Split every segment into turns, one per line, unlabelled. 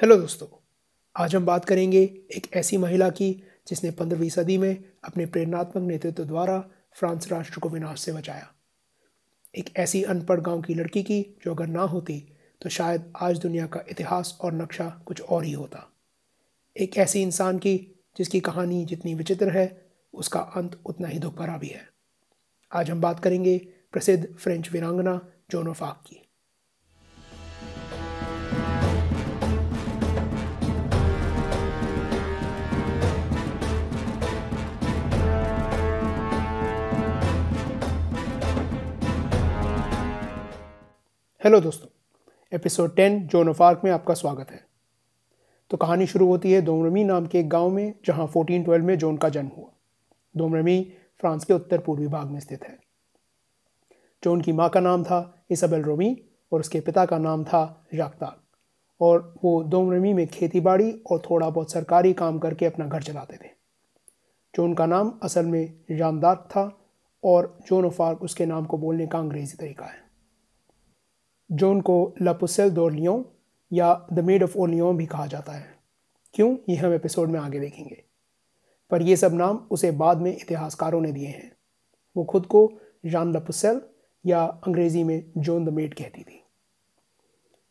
Hello दोस्तों, आज हम बात करेंगे एक ऐसी महिला की जिसने पंद्रहवीं सदी में अपने प्रेरणात्मक नेतृत्व द्वारा फ्रांस राष्ट्र को विनाश से बचाया। एक ऐसी अनपढ़ गाँव की लड़की की जो अगर ना होती तो शायद आज दुनिया का इतिहास और नक्शा कुछ और ही होता। एक ऐसी इंसान की जिसकी कहानी जितनी विचित्र है, उसका अंत उतना ही दुख भरा भी है। आज हम बात करेंगे प्रसिद्ध फ्रेंच वीरांगना जोनोफाक की। हेलो दोस्तों, episode ten Joan of Arc में आपका स्वागत है। तो कहानी शुरू होती है दोमरमी नाम के एक गाँव में, जहाँ 1412 में जोन का जन्म हुआ। दोमरमी फ्रांस के उत्तर पूर्वी भाग में स्थित है। जोन की माँ का नाम था इसबेल रोमी और उसके पिता का नाम था जागताग और वो दोमरमी में खेती और थोड़ा बहुत सरकारी काम करके अपना घर चलाते थे। जोन का नाम असल में जानदार था और जोन ऑफ़ आर्क उसके नाम को बोलने का अंग्रेज़ी तरीका है। जोन को लापुसेल लियों या द मेड ऑफ़ ओलियों भी कहा जाता है। क्यों? ये हम एपिसोड में आगे देखेंगे। पर ये सब नाम उसे बाद में इतिहासकारों ने दिए हैं। वो खुद को जान लपुसेल या अंग्रेज़ी में जोन द मेड कहती थी।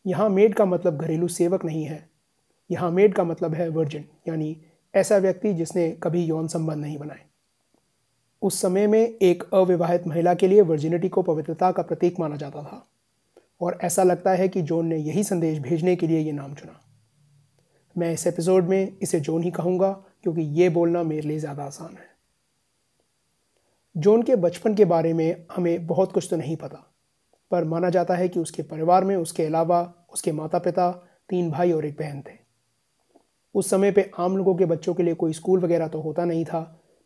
यहाँ मेड का मतलब घरेलू सेवक नहीं है। यहाँ मेड का मतलब है वर्जिन यानी ऐसा व्यक्ति जिसने कभी यौन संबंध नहीं बनाए। उस समय में एक अविवाहित महिला के लिए वर्जिनिटी को पवित्रता का प्रतीक माना जाता था। और ऐसा लगता है कि जोन ने यही संदेश भेजने के लिए ये नाम चुना। मैं इस एपिसोड में इसे जोन ही कहूँगा, क्योंकि ये बोलना मेरे लिए ज़्यादा आसान है। जोन के बचपन के बारे में हमें बहुत कुछ तो नहीं पता, पर माना जाता है कि उसके परिवार में, उसके अलावा, उसके माता पिता तीन भाई और एक बहन थे। उस समय पे आम लोगों के बच्चों के लिए कोई स्कूल वगैरह तो होता नहीं था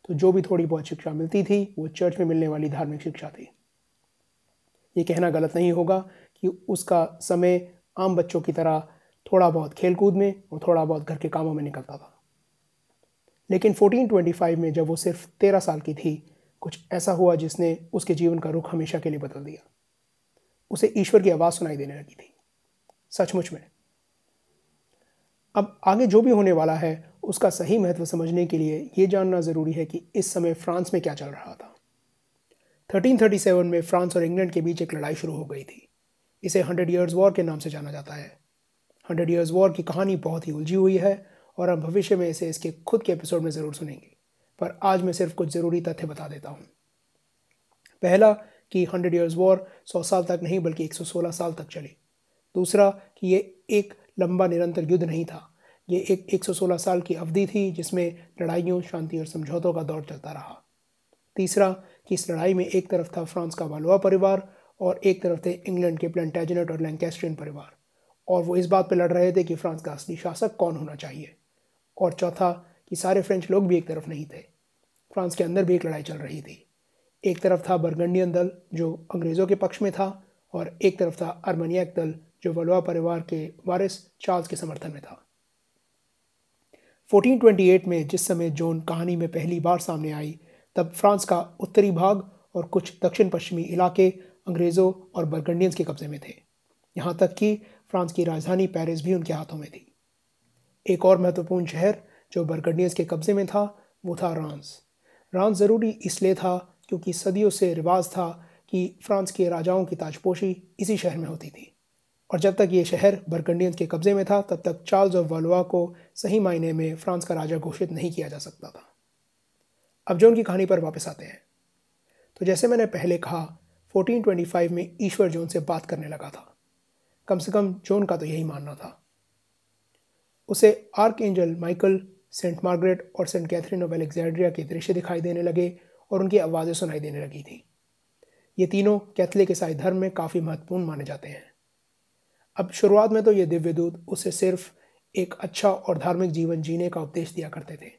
तो जो भी थोड़ी बहुत शिक्षा मिलती थी, वो चर्च में मिलने वाली धार्मिक शिक्षा थी। ये कहना गलत नहीं होगा कि उसका समय आम बच्चों की तरह थोड़ा बहुत खेलकूद में और थोड़ा बहुत घर के कामों में निकलता था। लेकिन 1425 में जब वो सिर्फ़ तेरह साल की थी, कुछ ऐसा हुआ जिसने उसके जीवन का रुख हमेशा के लिए बदल दिया। उसे ईश्वर की आवाज़ सुनाई देने लगी थी। सचमुच में। अब आगे जो भी होने वाला है, उसका सही महत्व समझने के लिए ये जानना ज़रूरी है कि इस समय फ्रांस में क्या चल रहा था। 1337 में फ्रांस और इंग्लैंड के बीच एक लड़ाई शुरू हो गई थी। इसे हंड्रेड ईयर्स वॉर के नाम से जाना जाता है। हंड्रेड ईयर्स वॉर की कहानी बहुत ही उलझी हुई है और हम भविष्य में इसे इसके खुद के एपिसोड में ज़रूर सुनेंगे। पर आज मैं सिर्फ़ कुछ ज़रूरी तथ्य बता देता हूँ। पहला, कि हंड्रेड ईयर्स वॉर सौ साल तक नहीं, बल्कि एक सौ सोलह साल तक चली। दूसरा, कि ये एक लंबा निरंतर युद्ध नहीं था। ये एक एक सौ सोलह साल की अवधि थी जिसमें लड़ाइयों, शांति और समझौतों का दौर चलता रहा। तीसरा, कि इस लड़ाई में एक तरफ़ था फ्रांस का वालुआ परिवार और एक तरफ़ थे इंग्लैंड के प्लेंटेजनेट और लैंकेस्ट्रियन परिवार। और वो इस बात पर लड़ रहे थे कि फ्रांस का असली शासक कौन होना चाहिए। और चौथा, कि सारे फ्रेंच लोग भी एक तरफ़ नहीं थे। फ्रांस के अंदर भी एक लड़ाई चल रही थी। एक तरफ़ था बर्गंडियन दल, जो अंग्रेज़ों के पक्ष में था, और एक तरफ़ था अर्मनियक दल, जो वलवा परिवार के वारिस चार्ल्स के समर्थन में था। 1428 में जिस समय जोन कहानी में पहली बार सामने आई, तब फ्रांस का उत्तरी भाग और कुछ दक्षिण पश्चिमी इलाके अंग्रेज़ों और बर्गंडियंस के कब्ज़े में थे। यहाँ तक कि फ्रांस की राजधानी पेरिस भी उनके हाथों में थी। एक और महत्वपूर्ण शहर जो बर्गंडियंस के कब्ज़े में था, वो था रांस। रांस ज़रूरी इसलिए था क्योंकि सदियों से रिवाज था कि फ्रांस के राजाओं की ताजपोशी इसी शहर में होती थी। और जब तक ये शहर बर्गंडियंस के कब्ज़े में था, तब तक चार्ल्स ऑफ़ वालुआ को सही मायने में फ्रांस का राजा घोषित नहीं किया जा सकता था। अब जो उनकी कहानी पर वापस आते हैं। तो जैसे मैंने पहले कहा 1425 में ईश्वर जोन से बात करने लगा था। कम से कम जोन का तो यही मानना था। उसे archangel Michael, Saint Margaret और सेंट कैथरीन ऑफ़ एलेक्जेंड्रिया के दृश्य दिखाई देने लगे और उनकी आवाज़ें सुनाई देने लगी थी। ये तीनों कैथलिक ईसाई धर्म में काफ़ी महत्वपूर्ण माने जाते हैं। अब शुरुआत में तो ये दिव्य दूत उसे सिर्फ़ एक अच्छा और धार्मिक जीवन जीने का उपदेश दिया करते थे।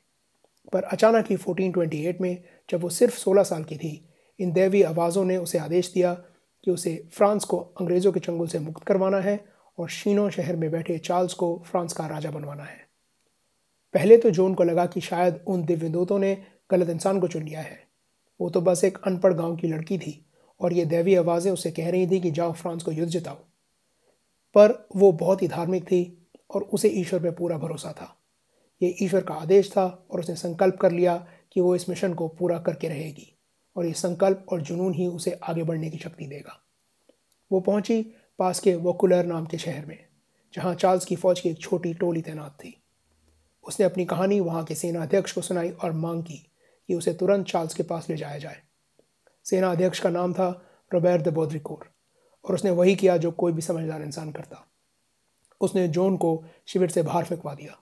पर अचानक ही 1428 में जब वो सिर्फ़ 16 साल की थी इन दैवी आवाज़ों ने उसे आदेश दिया कि उसे फ्रांस को अंग्रेज़ों के चंगुल से मुक्त करवाना है और शीनो शहर में बैठे चार्ल्स को फ्रांस का राजा बनवाना है। पहले तो जोन को लगा कि शायद उन दिव्यदूतों ने गलत इंसान को चुन लिया है। वो तो बस एक अनपढ़ गाँव की लड़की थी और ये दैवी आवाज़ें उसे कह रही थी कि जाओ फ्रांस को युद्ध जिताओ। पर वो बहुत ही धार्मिक थी और उसे ईश्वर पर पूरा भरोसा था। ये ईश्वर का आदेश था और उसने संकल्प कर लिया कि वो इस मिशन को पूरा करके रहेगी। और ये संकल्प और जुनून ही उसे आगे बढ़ने की शक्ति देगा। वो पहुँची पास के वोकुलर नाम के शहर में, जहाँ चार्ल्स की फौज की एक छोटी टोली तैनात थी। उसने अपनी कहानी वहाँ के सेना अध्यक्ष को सुनाई और मांग की कि उसे तुरंत चार्ल्स के पास ले जाया जाए। सेना अध्यक्ष का नाम था रोबैर द बोद्रिकोर, और उसने वही किया जो कोई भी समझदार इंसान करता। उसने जोन को शिविर से बाहर फेंकवा दिया।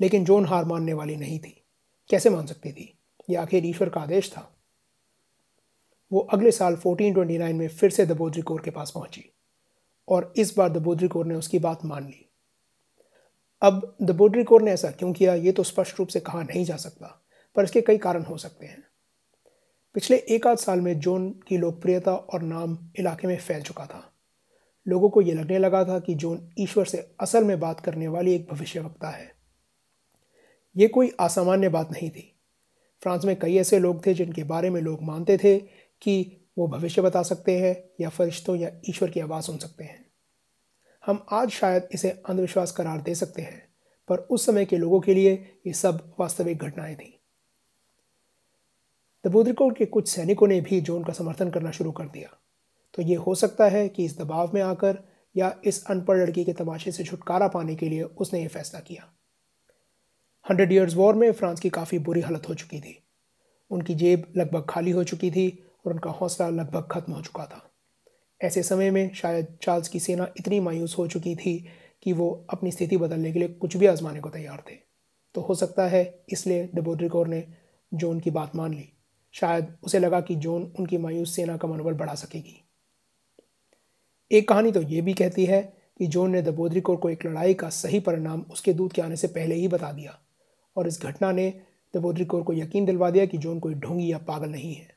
लेकिन जोन हार मानने वाली नहीं थी। कैसे मान सकती थी? यह आखिर ईश्वर का आदेश था। वो अगले साल 1429 में फिर से दबोद्री कोर के पास पहुँची और इस बार दबोद्री कोर ने उसकी बात मान ली। अब दबोद्री कोर ने ऐसा क्यों किया, ये तो स्पष्ट रूप से कहा नहीं जा सकता, पर इसके कई कारण हो सकते हैं। पिछले एक आध साल में जोन की लोकप्रियता और नाम इलाके में फैल चुका था। लोगों को यह लगने लगा था कि जोन ईश्वर से असल में बात करने वाली एक भविष्यवक्ता है। ये कोई असामान्य बात नहीं थी। फ्रांस में कई ऐसे लोग थे जिनके बारे में लोग मानते थे कि वो भविष्य बता सकते हैं या फरिश्तों या ईश्वर की आवाज़ सुन सकते हैं। हम आज शायद इसे अंधविश्वास करार दे सकते हैं, पर उस समय के लोगों के लिए ये सब वास्तविक घटनाएँ थीं। दबोद्रिकोट के कुछ सैनिकों ने भी जोन का समर्थन करना शुरू कर दिया। तो ये हो सकता है कि इस दबाव में आकर या इस अनपढ़ लड़की के तमाशे से छुटकारा पाने के लिए उसने ये फैसला किया। हंड्रेड ईयर्स वॉर में फ्रांस की काफ़ी बुरी हालत हो चुकी थी। उनकी जेब लगभग खाली हो चुकी थी और उनका हौसला लगभग खत्म हो चुका था। ऐसे समय में शायद चार्ल्स की सेना इतनी मायूस हो चुकी थी कि वो अपनी स्थिति बदलने के लिए कुछ भी आजमाने को तैयार थे। तो हो सकता है इसलिए डेबोड्रिकोर ने जोन की बात मान ली। शायद उसे लगा कि जोन उनकी मायूस सेना का मनोबल बढ़ा सकेगी। एक कहानी तो ये भी कहती है कि जोन ने दबोद्रिकोर को एक लड़ाई का सही परिणाम उसके दूध के आने से पहले ही बता दिया। और इस घटना ने दबोद्रिकोर को यकीन दिलवा दिया कि जोन कोई ढोंगी या पागल नहीं है।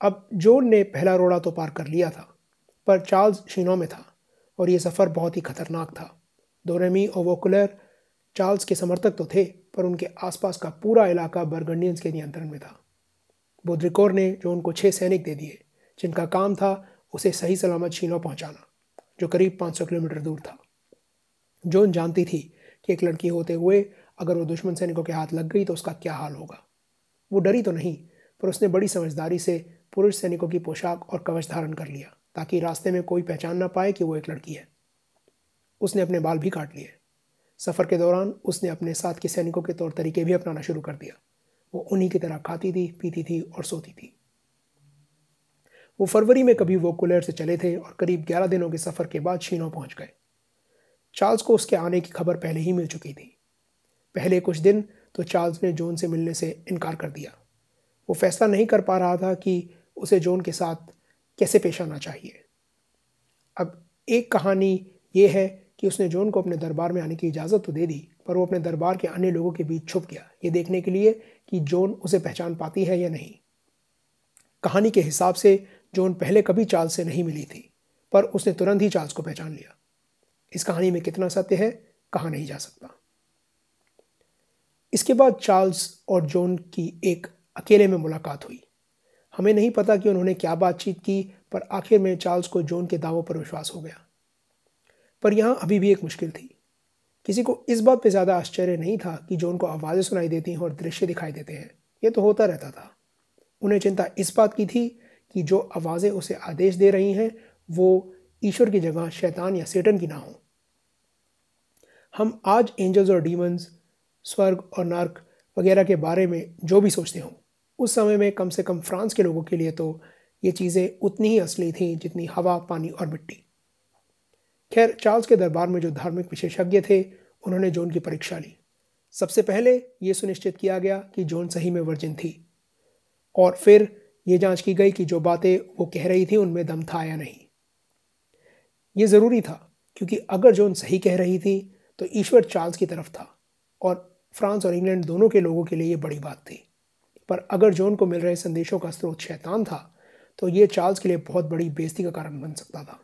अब जोन ने पहला रोड़ा तो पार कर लिया था, पर चार्ल्स शीनो में था, और यह सफ़र बहुत ही खतरनाक था। दोरेमी और वोकुलर चार्ल्स के समर्थक तो थे, पर उनके आसपास का पूरा इलाका बर्गंडियंस के नियंत्रण में था। बोद्रिकोर ने जोन को छः सैनिक दे दिए, जिनका काम था उसे सही सलामत शीनो पहुंचाना, जो करीब 500 किलोमीटर दूर था। जोन जानती थी कि एक लड़की होते हुए अगर वो दुश्मन सैनिकों के हाथ लग गई तो उसका क्या हाल होगा। वो डरी तो नहीं, पर उसने बड़ी समझदारी से पुरुष सैनिकों की पोशाक और कवच धारण कर लिया, ताकि रास्ते में कोई पहचान ना पाए कि वो एक लड़की है। उसने अपने बाल भी काट लिए। सफ़र के दौरान उसने अपने साथ के सैनिकों के तौर तरीके भी अपनाना शुरू कर दिया। वो उन्हीं की तरह खाती थी, पीती थी और सोती थी। वो फरवरी में कभी वो कुलेर से चले थे और करीब ग्यारह दिनों के सफ़र के बाद शीनो पहुँच गए। चार्ल्स को उसके आने की खबर पहले ही मिल चुकी थी। पहले कुछ दिन तो चार्ल्स ने जोन से मिलने से इनकार कर दिया। वो फैसला नहीं कर पा रहा था कि उसे जोन के साथ कैसे पेश आना चाहिए। अब एक कहानी ये है कि उसने जोन को अपने दरबार में आने की इजाज़त तो दे दी, पर वो अपने दरबार के अन्य लोगों के बीच छुप गया। ये देखने के लिए कि जोन उसे पहचान पाती है या नहीं। कहानी के हिसाब से जोन पहले कभी चार्ल्स से नहीं मिली थी, पर उसने तुरंत ही चार्ल्स को पहचान लिया। इस कहानी में कितना सत्य है, कहा नहीं जा सकता। इसके बाद चार्ल्स और जॉन की एक अकेले में मुलाकात हुई। हमें नहीं पता कि उन्होंने क्या बातचीत की, पर आखिर में चार्ल्स को जॉन के दावों पर विश्वास हो गया। पर यहाँ अभी भी एक मुश्किल थी। किसी को इस बात पर ज़्यादा आश्चर्य नहीं था कि जॉन को आवाज़ें सुनाई देती हैं और दृश्य दिखाई देते हैं। ये तो होता रहता था। उन्हें चिंता इस बात की थी कि जो आवाज़ें उसे आदेश दे रही हैं, वो ईश्वर की जगह शैतान या सेटन की ना हो। हम आज एंजल्स और डीमंस, स्वर्ग और नर्क वगैरह के बारे में जो भी सोचते हों उस समय में कम से कम फ्रांस के लोगों के लिए तो ये चीज़ें उतनी ही असली थीं जितनी हवा, पानी और मिट्टी। खैर, चार्ल्स के दरबार में जो धार्मिक विशेषज्ञ थे, उन्होंने जोन की परीक्षा ली। सबसे पहले ये सुनिश्चित किया गया कि जोन सही में वर्जिन थी। और फिर ये जाँच की गई कि जो बातें वो कह रही थी, उनमें दम था या नहीं। ये ज़रूरी था, क्योंकि अगर जोन सही कह रही थी तो ईश्वर चार्ल्स की तरफ़ था। और फ्रांस और इंग्लैंड दोनों के लोगों के लिए ये बड़ी बात थी। पर अगर जॉन को मिल रहे संदेशों का स्रोत शैतान था तो ये चार्ल्स के लिए बहुत बड़ी बेजती का कारण बन सकता था।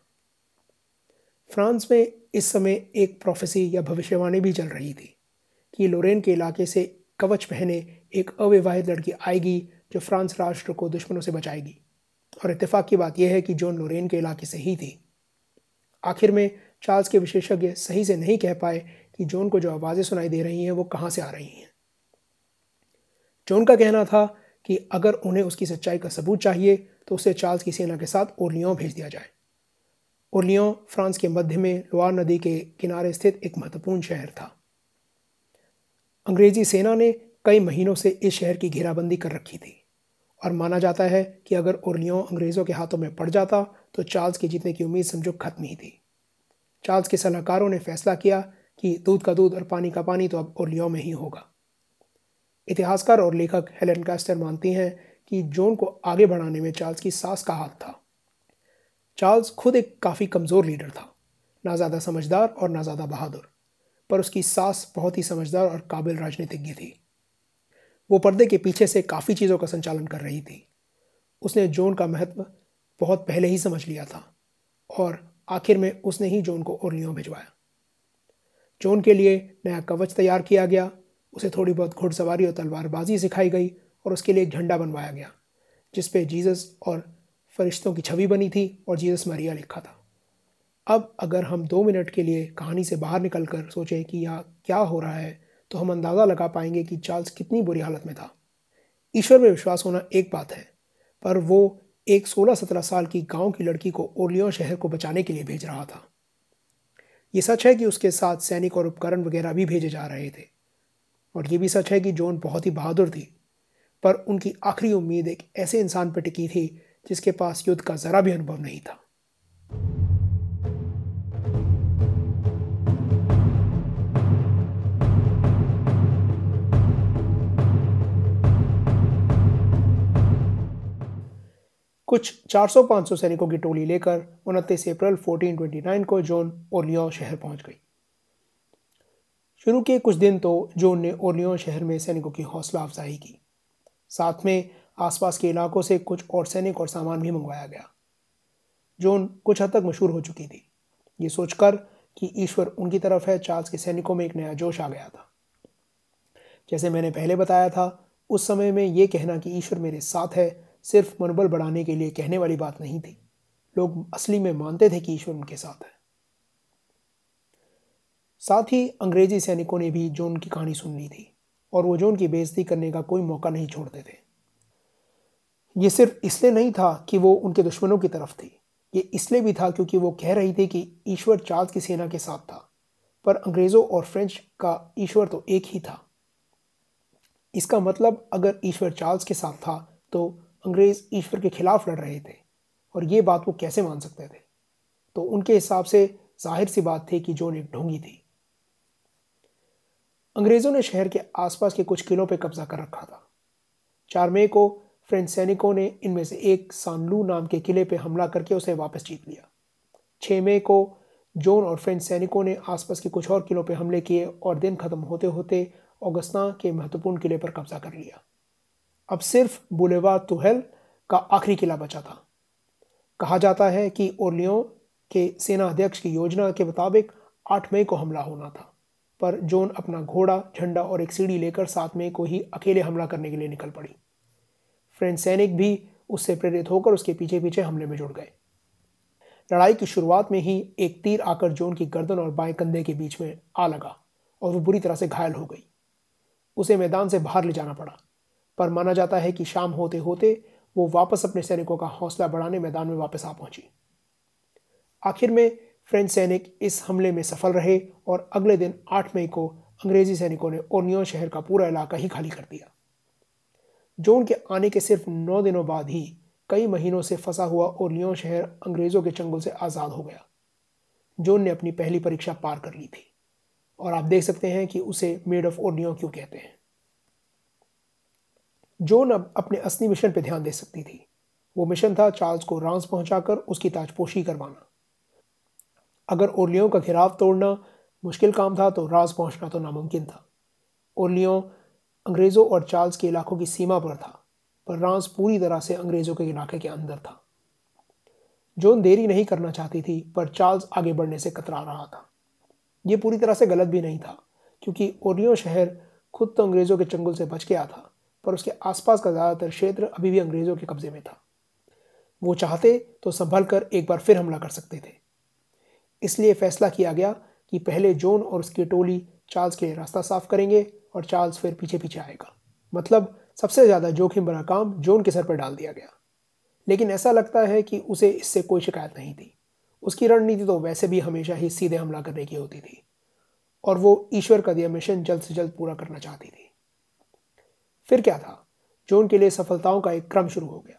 फ्रांस में इस समय एक प्रोफेसी या भविष्यवाणी भी चल रही थी कि लोरेन के इलाके से कवच पहने एक अविवाहित लड़की आएगी जो फ्रांस राष्ट्र को दुश्मनों से बचाएगी। और इत्तेफाक की बात यह है कि जॉन लोरेन के इलाके से ही थी। आखिर में चार्ल्स के विशेषज्ञ सही से नहीं कह पाए कि जॉन को जो आवाज़ें सुनाई दे रही हैं, वो कहाँ से आ रही हैं। जॉन उनका कहना था कि अगर उन्हें उसकी सच्चाई का सबूत चाहिए तो उसे चार्ल्स की सेना के साथ ओरलियों भेज दिया जाए। ओरलियों फ्रांस के मध्य में लोआर नदी के किनारे स्थित एक महत्वपूर्ण शहर था। अंग्रेज़ी सेना ने कई महीनों से इस शहर की घेराबंदी कर रखी थी और माना जाता है कि अगर ओरलियों अंग्रेज़ों के हाथों में पड़ जाता तो चार्ल्स के जीतने की उम्मीद समझो खत्म ही थी। चार्ल्स के सलाहकारों ने फैसला किया कि दूध का दूध और पानी का पानी तो अब ओरलियों में ही होगा। इतिहासकार और लेखक हेलेन कैस्टर मानती हैं कि जोन को आगे बढ़ाने में चार्ल्स की सास का हाथ था। चार्ल्स खुद एक काफ़ी कमज़ोर लीडर था, ना ज़्यादा समझदार और ना ज़्यादा बहादुर, पर उसकी सास बहुत ही समझदार और काबिल राजनीतिज्ञ थी। वो पर्दे के पीछे से काफ़ी चीज़ों का संचालन कर रही थी। उसने जोन का महत्व बहुत पहले ही समझ लिया था और आखिर में उसने ही जोन को ओरलियों भिजवाया। जोन के लिए नया कवच तैयार किया गया उसे थोड़ी बहुत घुड़सवारी और तलवारबाजी सिखाई गई और उसके लिए एक झंडा बनवाया गया, जिस पे जीसस और फरिश्तों की छवि बनी थी और जीसस मरिया लिखा था। अब अगर हम दो मिनट के लिए कहानी से बाहर निकल कर सोचें कि यह क्या हो रहा है तो हम अंदाज़ा लगा पाएँगे कि चार्ल्स कितनी बुरी हालत में था। ईश्वर में विश्वास होना एक बात है, पर वो एक 16-17 साल की गाँव की लड़की को ओरलियों शहर को बचाने के लिए भेज रहा था। ये सच है कि उसके साथ सैनिक और उपकरण वगैरह भी भेजे जा रहे थे और ये भी सच है कि जोन बहुत ही बहादुर थी, पर उनकी आखिरी उम्मीद एक ऐसे इंसान पर टिकी थी जिसके पास युद्ध का ज़रा भी अनुभव नहीं था। कुछ 400-500 सैनिकों की टोली लेकर उनतीस अप्रैल 1429 को जोन ओरलियो शहर पहुँच गई। शुरू के कुछ दिन तो जोन ने ओरलियो शहर में सैनिकों की हौसला अफजाई की। साथ में आसपास के इलाकों से कुछ और सैनिक और सामान भी मंगवाया गया जोन कुछ हद तक मशहूर हो चुकी थी। ये सोचकर कि ईश्वर उनकी तरफ़ है, चार्ल्स के सैनिकों में एक नया जोश आ गया था। जैसे मैंने पहले बताया था, उस समय में ये कहना कि ईश्वर मेरे साथ है सिर्फ़ मनोबल बढ़ाने के लिए कहने वाली बात नहीं थी। लोग असली में मानते थे कि ईश्वर उनके साथ है। साथ ही अंग्रेज़ी सैनिकों ने भी जोन की कहानी सुन ली थी और वो जोन की बेइज्जती करने का कोई मौका नहीं छोड़ते थे। ये सिर्फ़ इसलिए नहीं था कि वो उनके दुश्मनों की तरफ़ थी। ये इसलिए भी था क्योंकि वो कह रही थी कि ईश्वर चार्ल्स की सेना के साथ था, पर अंग्रेज़ों और फ्रेंच का ईश्वर तो एक ही था। इसका मतलब अगर ईश्वर चार्ल्स के साथ था तो अंग्रेज़ ईश्वर के खिलाफ लड़ रहे थे और ये बात वो कैसे मान सकते थे? तो उनके हिसाब से ज़ाहिर सी बात थी कि जोन एक ढोंगी थी। अंग्रेज़ों ने शहर के आसपास के कुछ किलों पर कब्जा कर रखा था। चार मई को फ्रेंच सैनिकों ने इनमें से एक सानलू नाम के किले पर हमला करके उसे वापस जीत लिया। छः मई को जोन और फ्रेंच सैनिकों ने आसपास के कुछ और किलों पर हमले किए और दिन खत्म होते होते ऑगस्ता के महत्वपूर्ण किले पर कब्जा कर लिया। अब सिर्फ़ बुलेवा तुहेल का आखिरी किला बचा था। कहा जाता है कि ओरलियो के सेना अध्यक्ष की योजना के मुताबिक 8 मई को हमला होना था। पर जोन अपना घोड़ा, झंडा और एक सीढ़ी लेकर सात मई को ही अकेले हमला करने के लिए निकल पड़ी। फ्रेंच सैनिक भी उससे प्रेरित होकर उसके पीछे पीछे हमले में जुड़ गए। लड़ाई की शुरुआत में ही एक तीर आकर जोन की गर्दन और बाएँ कंधे के बीच में आ लगा और वो बुरी तरह से घायल हो गई। उसे मैदान से बाहर ले जाना पड़ा, पर माना जाता है कि शाम होते होते वो वापस अपने सैनिकों का हौसला बढ़ाने मैदान में वापस आ पहुँची। आखिर में फ्रेंच सैनिक इस हमले में सफल रहे और अगले दिन 8 मई को अंग्रेज़ी सैनिकों ने ओनियो शहर का पूरा इलाका ही खाली कर दिया। जोन के आने के सिर्फ़ नौ दिनों बाद ही कई महीनों से फंसा हुआ ओलियो शहर अंग्रेज़ों के चंगुल से आज़ाद हो गया। जोन ने अपनी पहली परीक्षा पार कर ली थी और आप देख सकते हैं कि उसे मेड ऑफ़ ओनियो क्यों कहते हैं। जोन अब अपने असली मिशन पर ध्यान दे सकती थी। वो मिशन था चार्ल्स को रांस पहुंचाकर उसकी ताजपोशी करवाना। अगर ओरलियों का घिराव तोड़ना मुश्किल काम था तो राज पहुँचना तो नामुमकिन था। ओरलियों अंग्रेज़ों और चार्ल्स के इलाकों की सीमा पर था, पर रांस पूरी तरह से अंग्रेज़ों के इलाके के अंदर था। जोन देरी नहीं करना चाहती थी, पर चार्ल्स आगे बढ़ने से कतरा रहा था। यह पूरी तरह से गलत भी नहीं था, क्योंकि ओरलियो शहर खुद तो अंग्रेज़ों के चंगुल से बच गया था, पर उसके आसपास का ज़्यादातर क्षेत्र अभी भी अंग्रेज़ों के कब्ज़े में था। वो चाहते तो संभल कर एक बार फिर हमला कर सकते थे। इसलिए फैसला किया गया कि पहले जोन और उसकी टोली चार्ल्स के लिए रास्ता साफ़ करेंगे और चार्ल्स फिर पीछे पीछे आएगा। मतलब सबसे ज़्यादा जोखिम भरा काम जोन के सर पर डाल दिया गया। लेकिन ऐसा लगता है कि उसे इससे कोई शिकायत नहीं थी। उसकी रणनीति तो वैसे भी हमेशा ही सीधे हमला करने की होती थी और वो ईश्वर का दिया मिशन जल्द से जल्द पूरा करना चाहती थी। फिर क्या था? जोन के लिए सफलताओं का एक क्रम शुरू हो गया।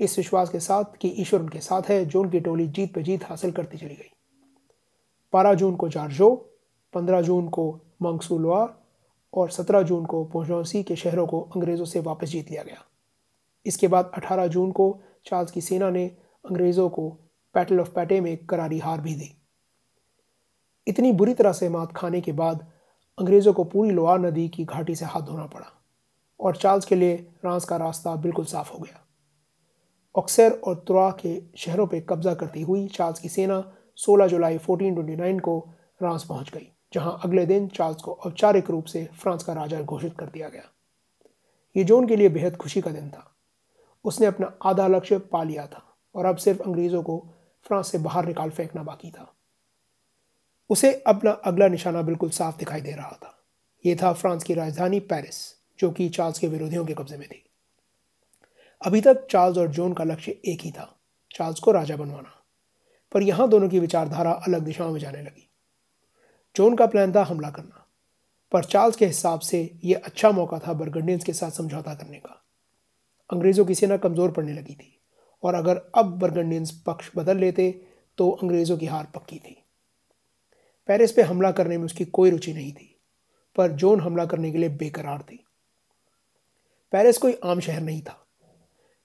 इस विश्वास के साथ कि ईश्वर उनके साथ है, जोन की टोली जीत पर जीत हासिल करती चली गई। बारह जून को जार्जो, पंद्रह जून को मंगसूलवार और सत्रह जून को पोजौसी के शहरों को अंग्रेज़ों से वापस जीत लिया गया। इसके बाद अठारह जून को चार्ल्स की सेना ने अंग्रेज़ों को बैटल ऑफ़ पैटे में करारी हार भी दी। इतनी बुरी तरह से मात खाने के बाद अंग्रेज़ों को पूरी लोहार नदी की घाटी से हाथ धोना पड़ा और चार्ल्स के लिए फ्रांस का रास्ता बिल्कुल साफ़ हो गया। ऑक्सर और तुरा के शहरों पर कब्जा करती हुई चार्ल्स की सेना 16 जुलाई 1429 को फ्रांस पहुँच गई, जहाँ अगले दिन चार्ल्स को औपचारिक रूप से फ्रांस का राजा घोषित कर दिया गया। ये जोन के लिए बेहद खुशी का दिन था। उसने अपना आधा लक्ष्य पा लिया था और अब सिर्फ़ अंग्रेज़ों को फ्रांस से बाहर निकाल फेंकना बाकी था। उसे अपना अगला निशाना बिल्कुल साफ़ दिखाई दे रहा था। यह था फ्रांस की राजधानी पेरिस, जो कि चार्ल्स के विरोधियों के कब्जे में थी। अभी तक चार्ल्स और जोन का लक्ष्य एक ही था, चार्ल्स को राजा बनवाना। पर यहाँ दोनों की विचारधारा अलग दिशाओं में जाने लगी। जोन का प्लान था हमला करना, पर चार्ल्स के हिसाब से यह अच्छा मौका था बर्गंडियंस के साथ समझौता करने का। अंग्रेज़ों की सेना कमज़ोर पड़ने लगी थी, और अगर अब बर्गंडियंस पक्ष बदल लेते तो अंग्रेज़ों की हार पक्की थी। पेरिस पे हमला करने में उसकी कोई रुचि नहीं थी, पर जोन हमला करने के लिए बेकरार थी। पेरिस कोई आम शहर नहीं था।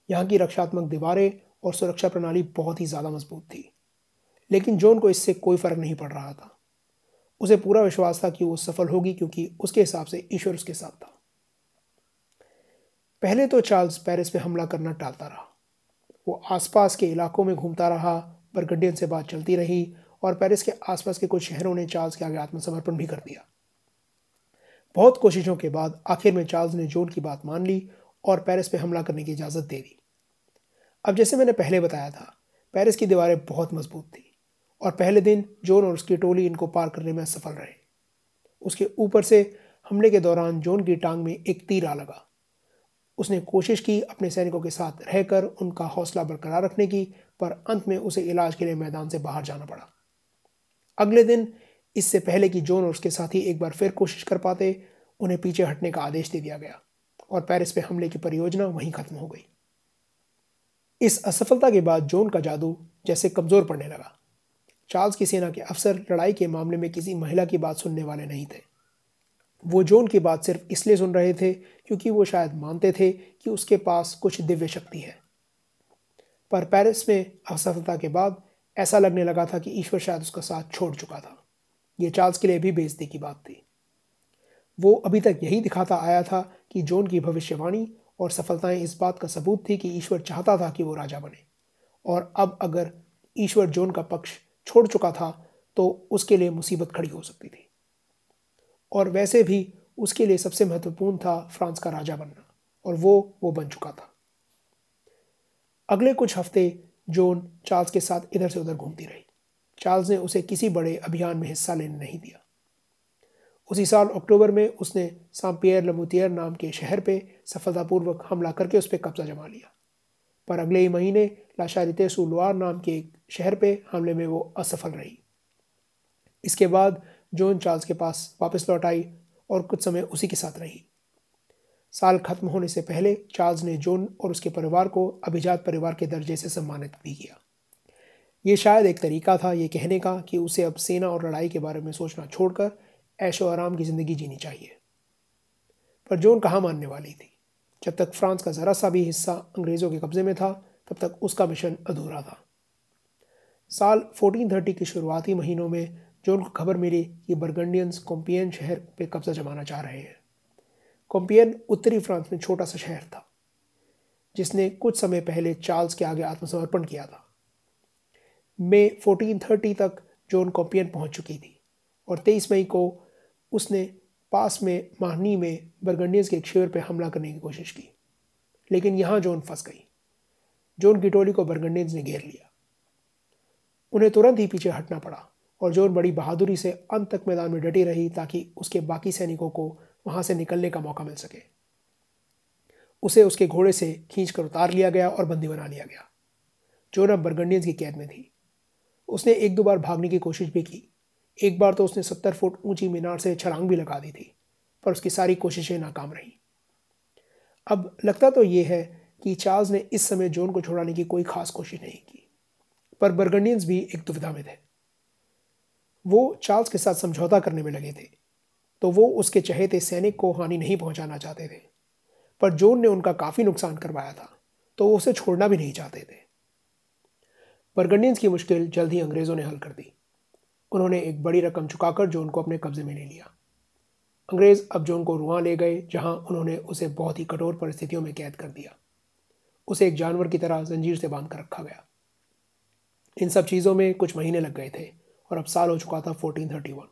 यहाँ की रक्षात्मक दीवारें और सुरक्षा प्रणाली बहुत ही ज़्यादा मज़बूत थी। लेकिन जोन को इससे कोई फ़र्क नहीं पड़ रहा था। उसे पूरा विश्वास था कि वो सफल होगी क्योंकि उसके हिसाब से ईश्वर उसके साथ था। पहले तो चार्ल्स पेरिस पे हमला करना टालता रहा। वो आसपास के इलाकों में घूमता रहा, बरगंडियन से बात चलती रही और पेरिस के आसपास के कुछ शहरों ने चार्ल्स के आगे आत्मसमर्पण भी कर दिया। बहुत कोशिशों के बाद आखिर में चार्ल्स ने जोन की बात मान ली और पेरिस पे हमला करने की इजाज़त दे दी। अब जैसे मैंने पहले बताया था, पेरिस की दीवारें बहुत मज़बूत थी। और पहले दिन जोन और उसकी टोली इनको पार करने में सफल रहे। उसके ऊपर से हमले के दौरान जोन की टांग में एक तीर आ लगा। उसने कोशिश की अपने सैनिकों के साथ रहकर उनका हौसला बरकरार रखने की, पर अंत में उसे इलाज के लिए मैदान से बाहर जाना पड़ा। अगले दिन इससे पहले कि जोन और उसके साथी एक बार फिर कोशिश कर पाते, उन्हें पीछे हटने का आदेश दे दिया गया और पेरिस पे हमले की परियोजना वहीं खत्म हो गई। इस असफलता के बाद जोन का जादू जैसे कमज़ोर पड़ने लगा। चार्ल्स की सेना के अफसर लड़ाई के मामले में किसी महिला की बात सुनने वाले नहीं थे। वो जोन की बात सिर्फ़ इसलिए सुन रहे थे क्योंकि वो शायद मानते थे कि उसके पास कुछ दिव्य शक्ति है। पर पेरिस में असफलता के बाद ऐसा लगने लगा था कि ईश्वर शायद उसका साथ छोड़ चुका था। ये चार्ल्स के लिए भी बेजती की बात थी। वो अभी तक यही दिखाता आया था कि जोन की भविष्यवाणी और सफलताएँ इस बात का सबूत थी कि ईश्वर चाहता था कि वो राजा बने। और अब अगर ईश्वर जोन का पक्ष छोड़ चुका था तो उसके लिए मुसीबत खड़ी हो सकती थी। और वैसे भी उसके लिए सबसे महत्वपूर्ण था फ्रांस का राजा बनना, और वो वो बन चुका था। अगले कुछ हफ़्ते जोन चार्ल्स के साथ इधर से उधर घूमती रही। चार्ल्स ने उसे किसी बड़े अभियान में हिस्सा लेने नहीं दिया। उसी साल अक्टूबर में उसने सांपियर लमुतियर नाम के शहर पे सफलतापूर्वक हमला करके उस पर कब्जा जमा लिया। पर अगले ही महीने लाशारिते सुलवार नाम के एक शहर पे हमले में वो असफल रही। इसके बाद जोन चार्ल्स के पास वापस लौट आई और कुछ समय उसी के साथ रही। साल खत्म होने से पहले चार्ल्स ने जोन और उसके परिवार को अभिजात परिवार के दर्जे से सम्मानित भी किया। ये शायद एक तरीका था ये कहने का कि उसे अब सेना और लड़ाई के बारे में सोचना छोड़कर ऐशो आराम की ज़िंदगी जीनी चाहिए। पर जोन कहाँ मानने वाली थी? जब तक फ्रांस का ज़रा सा भी हिस्सा अंग्रेज़ों के कब्ज़े में था, तब तक उसका मिशन अधूरा था। साल 1430 के शुरुआती महीनों में जोन को खबर मिली कि बर्गंडियंस कॉम्पियन शहर पे कब्जा जमाना चाह रहे हैं। कॉम्पियन उत्तरी फ्रांस में छोटा सा शहर था, जिसने कुछ समय पहले चार्ल्स के आगे आत्मसमर्पण किया था। मई 1430 तक जोन कॉम्पियन पहुँच चुकी थी और 23 मई को उसने पास में माहनी में बरगंडियंस के एक शिविर पर हमला करने की कोशिश की, लेकिन यहाँ जोन फंस गई जोन की टोली को बरगंडियंस ने घेर लिया। उन्हें तुरंत ही पीछे हटना पड़ा और जोन बड़ी बहादुरी से अंत तक मैदान में डटी रही ताकि उसके बाकी सैनिकों को वहाँ से निकलने का मौका मिल सके। उसे उसके घोड़े से खींचकर उतार लिया गया और बंदी बना लिया गया। जोन अब बर्गंडियंस की कैद में थी। उसने एक दो बार भागने की कोशिश भी की। एक बार तो उसने सत्तर फुट ऊँची मीनार से छलांग भी लगा दी थी, पर उसकी सारी कोशिशें नाकाम रहीं। अब लगता तो ये है कि चार्ल्स ने इस समय जोन को छुड़ाने की कोई खास कोशिश नहीं की। पर बर्गंडियंस भी एक दुविधा में थे। वो चार्ल्स के साथ समझौता करने में लगे थे तो वो उसके चहेते सैनिक को हानि नहीं पहुंचाना चाहते थे। पर जोन ने उनका काफ़ी नुकसान करवाया था तो वो उसे छोड़ना भी नहीं चाहते थे। बर्गंडियंस की मुश्किल जल्द ही अंग्रेज़ों ने हल कर दी। उन्होंने एक बड़ी रकम चुकाकर जोन को अपने कब्जे में ले लिया। अंग्रेज़ अब जोन को रुआ ले गए, जहाँ उन्होंने उसे बहुत ही कठोर परिस्थितियों में कैद कर दिया। उसे एक जानवर की तरह जंजीर से बाँध कर रखा गया। इन सब चीज़ों में कुछ महीने लग गए थे और अब साल हो चुका था 1431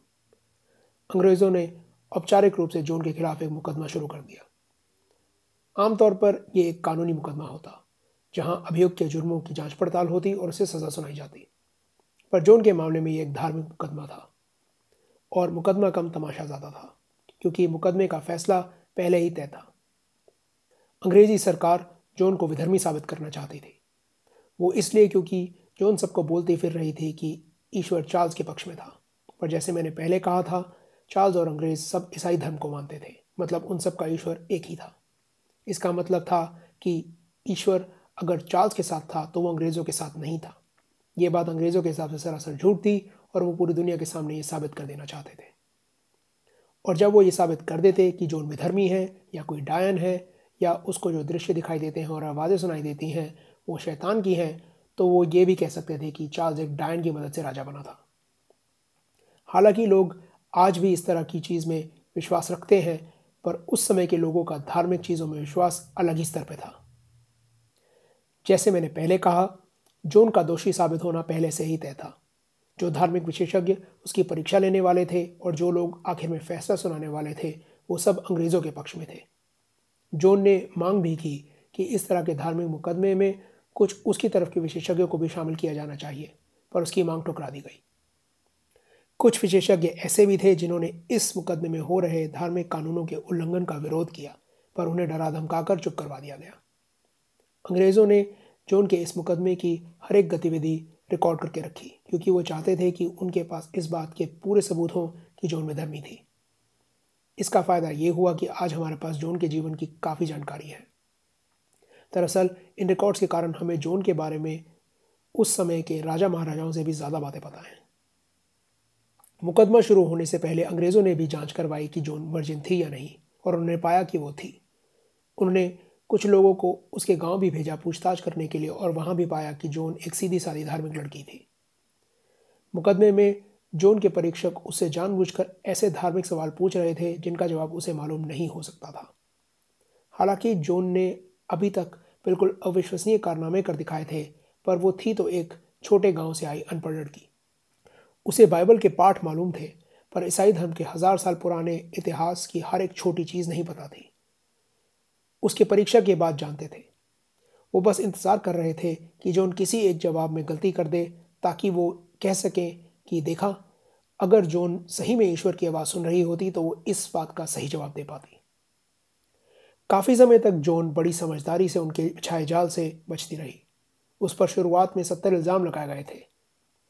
अंग्रेज़ों ने औपचारिक रूप से जोन के खिलाफ एक मुकदमा शुरू कर दिया। आमतौर पर यह एक कानूनी मुकदमा होता, जहाँ अभियुक्त के जुर्मों की जाँच पड़ताल होती और उसे सज़ा सुनाई जाती। पर जोन के मामले में यह एक धार्मिक मुकदमा था और मुकदमा कम तमाशा ज़्यादा था, क्योंकि मुकदमे का फैसला पहले ही तय था। अंग्रेज़ी सरकार जोन को विधर्मी साबित करना चाहती थी। वो इसलिए क्योंकि जोन सबको बोलती फिर रही थी कि ईश्वर चार्ल्स के पक्ष में था। पर जैसे मैंने पहले कहा था, चार्ल्स और अंग्रेज़ सब ईसाई धर्म को मानते थे मतलब उन सब का ईश्वर एक ही था। इसका मतलब था कि ईश्वर अगर चार्ल्स के साथ था तो वो अंग्रेज़ों के साथ नहीं था। ये बात अंग्रेज़ों के हिसाब से सरासर झूठ थी और वो पूरी दुनिया के सामने ये साबित कर देना चाहते थे। और जब वो ये साबित कर देते कि जो उनमें धर्मी है, या कोई डायन है, या उसको जो दृश्य दिखाई देते हैं और आवाज़ें सुनाई देती हैं, वो शैतान की हैं तो वो ये भी कह सकते थे कि चार्ल्स एक डायन की मदद से राजा बना था। हालाँकि लोग आज भी इस तरह की चीज़ में विश्वास रखते हैं, पर उस समय के लोगों का धार्मिक चीज़ों में विश्वास अलग ही स्तर पर था। जैसे मैंने पहले कहा, जोन का दोषी साबित होना पहले से ही तय था। जो धार्मिक विशेषज्ञ उसकी परीक्षा लेने वाले थे और जो लोग आखिर में फैसला सुनाने वाले थे, वो सब अंग्रेज़ों के पक्ष में थे। जोन ने मांग भी की कि इस तरह के धार्मिक मुकदमे में कुछ उसकी तरफ़ के विशेषज्ञों को भी शामिल किया जाना चाहिए, पर उसकी मांग ठुकरा दी गई। कुछ विशेषज्ञ ऐसे भी थे जिन्होंने इस मुकदमे में हो रहे धार्मिक कानूनों के उल्लंघन का विरोध किया, पर उन्हें डरा धमकाकर चुप करवा दिया गया। अंग्रेज़ों ने जोन के इस मुकदमे की हर एक गतिविधि रिकॉर्ड करके रखी, क्योंकि वो चाहते थे कि उनके पास इस बात के पूरे सबूत हों कि जोन में धर्मी थी। इसका फ़ायदा ये हुआ कि आज हमारे पास जोन के जीवन की काफ़ी जानकारी है। दरअसल, इन रिकॉर्ड्स के कारण हमें जोन के बारे में, उस समय के राजा महाराजाओं से भी ज़्यादा बातें पता हैं। मुकदमा शुरू होने से पहले अंग्रेज़ों ने भी जाँच करवाई कि जोन वर्जिन थी या नहीं, और उन्होंने पाया कि वो थी। उन्होंने कुछ लोगों को उसके गाँव भी भेजा पूछताछ करने के लिए और वहाँ भी पाया कि जोन एक सीधी सादी धार्मिक लड़की थी। मुकदमे में जोन के परीक्षक उससे जानबूझकर ऐसे धार्मिक सवाल पूछ रहे थे जिनका जवाब उसे मालूम नहीं हो सकता था। हालाँकि जोन ने अभी तक बिल्कुल अविश्वसनीय कारनामे कर दिखाए थे, पर वो थी तो एक छोटे गाँव से आई अनपढ़ लड़की। उसे बाइबल के पाठ मालूम थे, पर ईसाई धर्म के हज़ार साल पुराने इतिहास की हर एक छोटी चीज़ नहीं पता थी। उसके परीक्षा के बाद जानते थे। वो बस इंतज़ार कर रहे थे कि जोन किसी एक जवाब में गलती कर दे, ताकि वो कह सकें कि, देखा, अगर जोन सही में ईश्वर की आवाज़ सुन रही होती तो वो इस बात का सही जवाब दे पाती। काफ़ी समय तक जोन बड़ी समझदारी से उनके छाए जाल से बचती रही। उस पर शुरुआत में सत्तर इल्ज़ाम लगाए गए थे,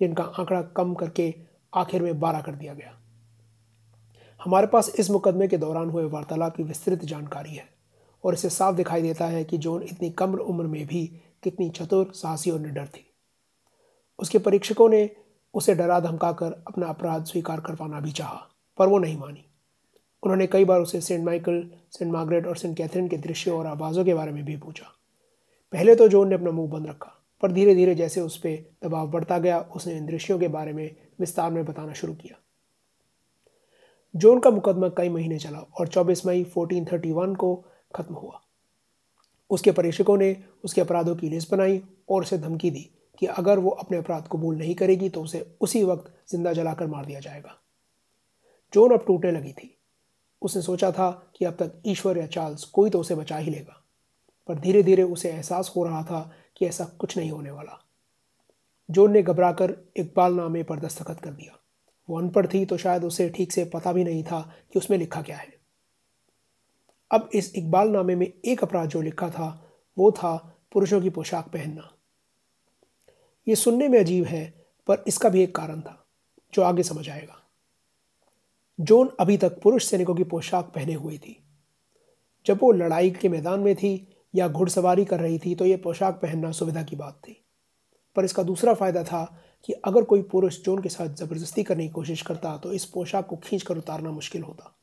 जिनका आंकड़ा कम करके आखिर में बारह कर दिया गया। हमारे पास इस मुकदमे के दौरान हुए वार्तालाप की विस्तृत जानकारी है और इसे साफ़ दिखाई देता है कि जॉन इतनी कम उम्र में भी कितनी चतुर, साहसी और निडर थी। उसके परीक्षकों ने उसे डरा धमकाकर अपना अपराध स्वीकार करवाना भी चाहा, पर वो नहीं मानी। उन्होंने कई बार उसे सेंट माइकल, सेंट मार्गरेट और सेंट कैथरीन के दृश्यों और आवाज़ों के बारे में भी पूछा। पहले तो जॉन ने अपना मुँह बंद रखा, पर धीरे धीरे जैसे उस पर दबाव बढ़ता गया, उसने इन दृश्यों के बारे में विस्तार में बताना शुरू किया। जोन का मुकदमा कई महीने चला और 24 मई 1431 को खत्म हुआ। उसके परीक्षकों ने उसके अपराधों की लिस्ट बनाई और उसे धमकी दी कि अगर वो अपने अपराध कबूल नहीं करेगी तो उसे उसी वक्त ज़िंदा जलाकर मार दिया जाएगा। जोन अब टूटने लगी थी। उसने सोचा था कि अब तक ईश्वर या चार्ल्स कोई तो उसे बचा ही लेगा, पर धीरे धीरे उसे एहसास हो रहा था कि ऐसा कुछ नहीं होने वाला। जोन ने घबराकर इकबाल नामे पर दस्तखत कर दिया। वो अनपढ़ थी तो शायद उसे ठीक से पता भी नहीं था कि उसमें लिखा क्या है। अब इस इकबाल नामे में एक अपराध जो लिखा था, वो था पुरुषों की पोशाक पहनना। ये सुनने में अजीब है, पर इसका भी एक कारण था, जो आगे समझ आएगा। जोन अभी तक पुरुष सैनिकों की पोशाक पहने हुई थी। जब वो लड़ाई के मैदान में थी या घुड़सवारी कर रही थी तो ये पोशाक पहनना सुविधा की बात थी। पर इसका दूसरा फ़ायदा था कि अगर कोई पुरुष जोन के साथ ज़बरदस्ती करने की कोशिश करता तो इस पोशाक को खींच कर उतारना मुश्किल होता।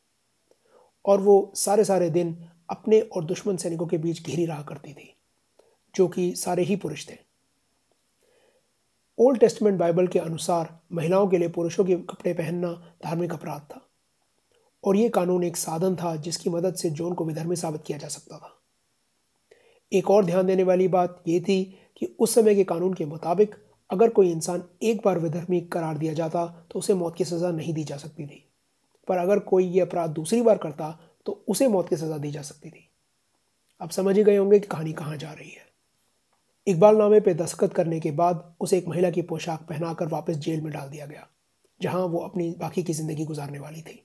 और वो सारे सारे दिन अपने और दुश्मन सैनिकों के बीच घिरी रहा करती थी, जो कि सारे ही पुरुष थे। ओल्ड टेस्टमेंट बाइबल के अनुसार महिलाओं के लिए पुरुषों के कपड़े पहनना धार्मिक अपराध था। और ये कानून एक साधन था जिसकी मदद से जोन को विधर्मी साबित किया जा सकता था। एक और ध्यान देने वाली बात यह थी कि उस समय के कानून के मुताबिक अगर कोई इंसान एक बार विधर्मी करार दिया जाता तो उसे मौत की सज़ा नहीं दी जा सकती थी। पर अगर कोई ये अपराध दूसरी बार करता तो उसे मौत की सज़ा दी जा सकती थी। अब समझ ही गए होंगे कि कहानी कहाँ जा रही है। इकबाल नामे पर दस्तखत करने के बाद उसे एक महिला की पोशाक पहनाकर वापस जेल में डाल दिया गया, जहाँ वो अपनी बाकी की ज़िंदगी गुजारने वाली थी।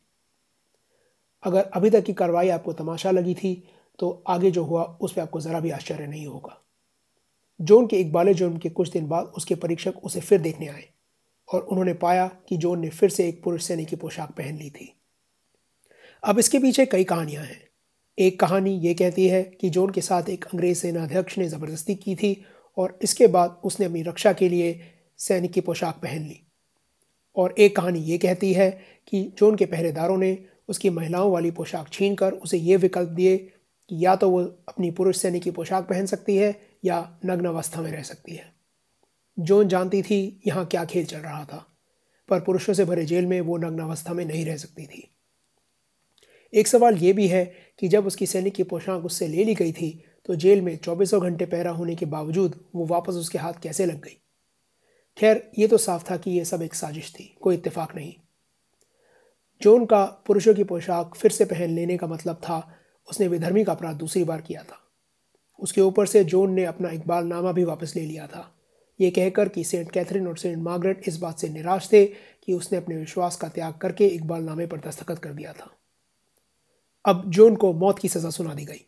अगर अभी तक की कार्रवाई आपको तमाशा लगी थी तो आगे जो हुआ, उस पर आपको ज़रा भी आश्चर्य नहीं होगा। जोन के इकबाल जुर्म के कुछ दिन बाद उसके परीक्षक उसे फिर देखने आए, और उन्होंने पाया कि जोन ने फिर से एक पुरुष सैनिक की पोशाक पहन ली थी। अब इसके पीछे कई कहानियाँ हैं। एक कहानी ये कहती है कि जोन के साथ एक अंग्रेज़ सेनाध्यक्ष ने ज़बरदस्ती की थी और इसके बाद उसने अपनी रक्षा के लिए सैनिक की पोशाक पहन ली। और एक कहानी ये कहती है कि जोन के पहरेदारों ने उसकी महिलाओं वाली पोशाक छीन कर उसे ये विकल्प दिए कि या तो वो अपनी पुरुष सैनिक की पोशाक पहन सकती है या नग्न अवस्था में रह सकती है। जोन जानती थी यहाँ क्या खेल चल रहा था, पर पुरुषों से भरे जेल में वो नग्न अवस्था में नहीं रह सकती थी। एक सवाल ये भी है कि जब उसकी सैनिक की पोशाक उससे ले ली गई थी तो जेल में चौबीसों घंटे पहरा होने के बावजूद वो वापस उसके हाथ कैसे लग गई? खैर, ये तो साफ़ था कि यह सब एक साजिश थी, कोई इत्तेफाक नहीं। जोन का पुरुषों की पोशाक फिर से पहन लेने का मतलब था, उसने विधर्मी का अपराध दूसरी बार किया था। उसके ऊपर से जोन ने अपना इकबाल नामा भी वापस ले लिया था। ये कहकर कि सेंट कैथरीन और सेंट मार्गरेट इस बात से निराश थे कि उसने अपने विश्वास का त्याग करके इकबाल नामे पर दस्तखत कर दिया था। अब जोन को मौत की सज़ा सुना दी गई।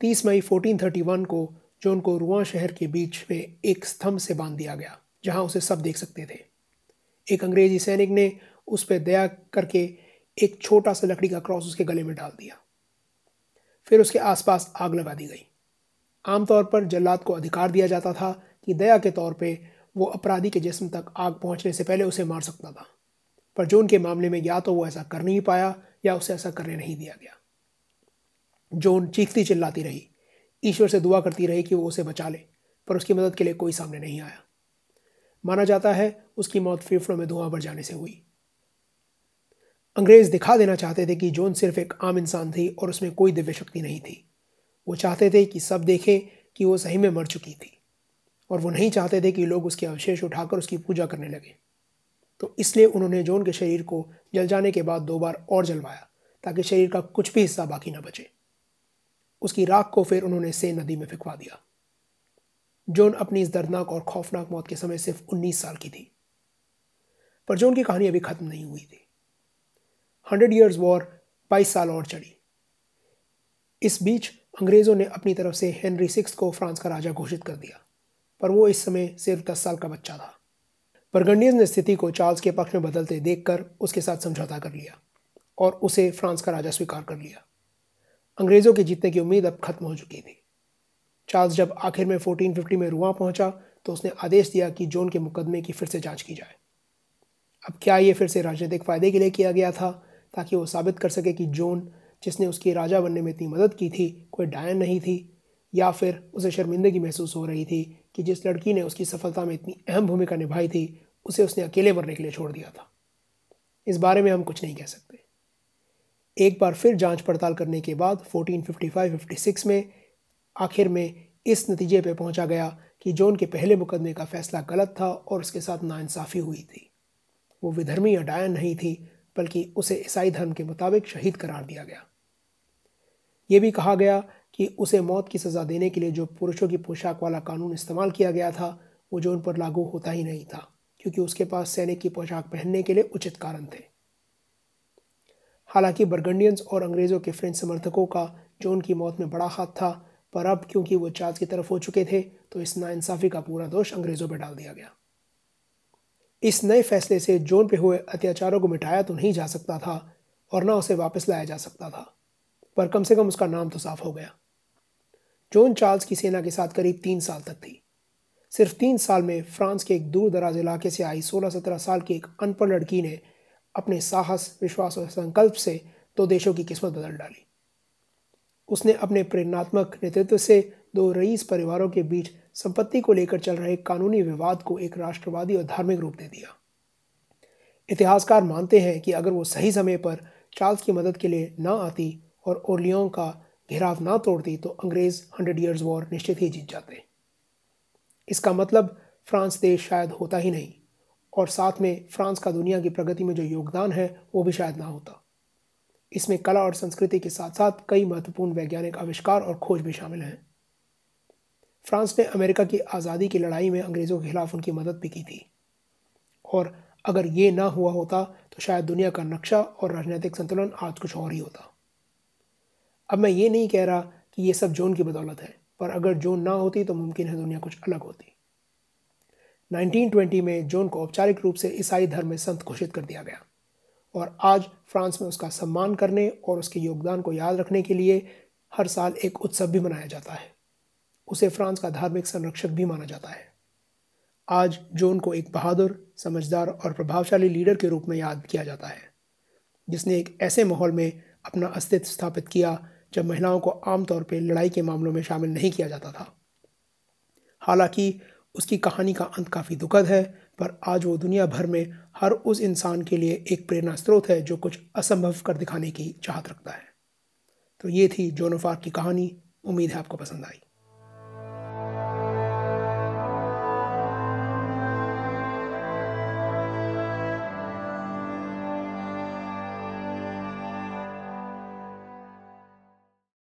30 मई 1431 को जोन को रुआ शहर के बीच में एक स्तंभ से बाँध दिया गया, जहाँ उसे सब देख सकते थे। एक अंग्रेज़ी सैनिक ने उस पर दया करके एक छोटा सा लकड़ी का क्रॉस उसके गले में डाल दिया। फिर उसके आसपास आग लगा दी गई। आमतौर पर जल्लाद को अधिकार दिया जाता था कि दया के तौर पे वो अपराधी के जिस्म तक आग पहुँचने से पहले उसे मार सकता था, पर जोन के मामले में या तो वो ऐसा कर नहीं पाया या उसे ऐसा करने नहीं दिया गया। जोन चीखती चिल्लाती रही, ईश्वर से दुआ करती रही कि वो उसे बचा ले, पर उसकी मदद के लिए कोई सामने नहीं आया। माना जाता है उसकी मौत फेफड़ों में धुआँ भर जाने से हुई। अंग्रेज़ दिखा देना चाहते थे कि जोन सिर्फ़ एक आम इंसान थी और उसमें कोई दिव्य शक्ति नहीं थी। वो चाहते थे कि सब देखें कि वो सही में मर चुकी थी, और वो नहीं चाहते थे कि लोग उसके अवशेष उठाकर उसकी पूजा करने लगे। तो इसलिए उन्होंने जोन के शरीर को जल जाने के बाद दो बार और जलवाया, ताकि शरीर का कुछ भी हिस्सा बाकी ना बचे। उसकी राख को फिर उन्होंने सेन नदी में फिकवा दिया। जोन अपनी इस दर्दनाक और खौफनाक मौत के समय सिर्फ़ 19 साल की थी। पर जोन की कहानी अभी खत्म नहीं हुई थी। हंड्रेड ईयर्स वॉर, बाईस साल और चढ़ी। इस बीच अंग्रेज़ों ने अपनी तरफ़ से हेनरी सिक्स को फ्रांस का राजा घोषित कर दिया, पर वो इस समय सिर्फ़ दस साल का बच्चा था। बर्गंडियंस ने स्थिति को चार्ल्स के पक्ष में बदलते देखकर उसके साथ समझौता कर लिया और उसे फ्रांस का राजा स्वीकार कर लिया। अंग्रेज़ों के जीतने की उम्मीद अब खत्म हो चुकी थी। चार्ल्स जब आखिर में 1450 में रुआ पहुँचा तो उसने आदेश दिया कि जोन के मुकदमे की फिर से जाँच की जाए। अब क्या ये फिर से राजनीतिक फ़ायदे के लिए किया गया था, ताकि वो साबित कर सके कि जोन, जिसने उसकी राजा बनने में इतनी मदद की थी, कोई डायन नहीं थी, या फिर उसे शर्मिंदगी महसूस हो रही थी कि जिस लड़की ने उसकी सफलता में इतनी अहम भूमिका निभाई थी, उसे उसने अकेले मरने के लिए छोड़ दिया था। इस बारे में हम कुछ नहीं कह सकते। एक बार फिर जाँच पड़ताल करने के बाद 1455-56 में आखिर में इस नतीजे पर पहुँचा गया कि जोन के पहले मुकदमे का फैसला गलत था और उसके साथ नाइंसाफ़ी हुई थी। वो विधर्मी या डायन नहीं थी, बल्कि उसे ईसाई धर्म के मुताबिक शहीद करार दिया गया। ये भी कहा गया कि उसे मौत की सज़ा देने के लिए जो पुरुषों की पोशाक वाला कानून इस्तेमाल किया गया था, वो जो उन पर लागू होता ही नहीं था, क्योंकि उसके पास सैनिक की पोशाक पहनने के लिए उचित कारण थे। हालाँकि बर्गंडियंस और अंग्रेज़ों के फ्रेंच समर्थकों का जोन की मौत में बड़ा हाथ था, पर अब क्योंकि वो चार्ल्स की तरफ़ हो चुके थे तो इस नाइंसाफ़ी का पूरा दोष अंग्रेज़ों पर डाल दिया गया। इस नए फैसले से जोन पे हुए अत्याचारों को मिटाया तो नहीं जा सकता था, और ना उसे वापस लाया जा सकता था, पर कम से कम उसका नाम तो साफ़ हो गया। जोन चार्ल्स की सेना के साथ करीब तीन साल तक थी। सिर्फ़ तीन साल में फ्रांस के एक दूर दराज इलाके से आई सोलह सत्रह साल की एक अनपढ़ लड़की ने अपने साहस, विश्वास और संकल्प से दो देशों की किस्मत बदल डाली। उसने अपने प्रेरणात्मक नेतृत्व से दो रईस परिवारों के बीच संपत्ति को लेकर चल रहे कानूनी विवाद को एक राष्ट्रवादी और धार्मिक रूप दे दिया। इतिहासकार मानते हैं कि अगर वो सही समय पर चार्ल्स की मदद के लिए ना आती और ओरलियों का घेराव ना तोड़ती तो अंग्रेज़ हंड्रेड ईयर्स वॉर निश्चित ही जीत जाते। इसका मतलब फ्रांस देश शायद होता ही नहीं। और साथ में फ्रांस का दुनिया की प्रगति में जो योगदान है, वो भी शायद ना होता। इसमें कला और संस्कृति के साथ साथ कई महत्वपूर्ण वैज्ञानिक आविष्कार और खोज भी शामिल हैं। फ्रांस ने अमेरिका की आज़ादी की लड़ाई में अंग्रेज़ों के खिलाफ उनकी मदद भी की थी। और अगर ये ना हुआ होता तो शायद दुनिया का नक्शा और राजनीतिक संतुलन आज कुछ और ही होता। अब मैं ये नहीं कह रहा कि ये सब जोन की बदौलत है, पर अगर जोन ना होती तो मुमकिन है दुनिया कुछ अलग होती। 1920 में जोन को औपचारिक रूप से ईसाई धर्म में संत घोषित कर दिया गया। और आज फ्रांस में उसका सम्मान करने और उसके योगदान को याद रखने के लिए हर साल एक उत्सव भी मनाया जाता है। उसे फ्रांस का धार्मिक संरक्षक भी माना जाता है। आज जोन को एक बहादुर, समझदार और प्रभावशाली लीडर के रूप में याद किया जाता है, जिसने एक ऐसे माहौल में अपना अस्तित्व स्थापित किया जब महिलाओं को आमतौर पर लड़ाई के मामलों में शामिल नहीं किया जाता था। हालाँकि उसकी कहानी का अंत काफ़ी दुखद है, पर आज वो दुनिया भर में हर उस इंसान के लिए एक प्रेरणा स्रोत है जो कुछ असंभव कर दिखाने की चाहत रखता है। तो ये थी जोनोफार की कहानी, उम्मीद है आपको पसंद आई।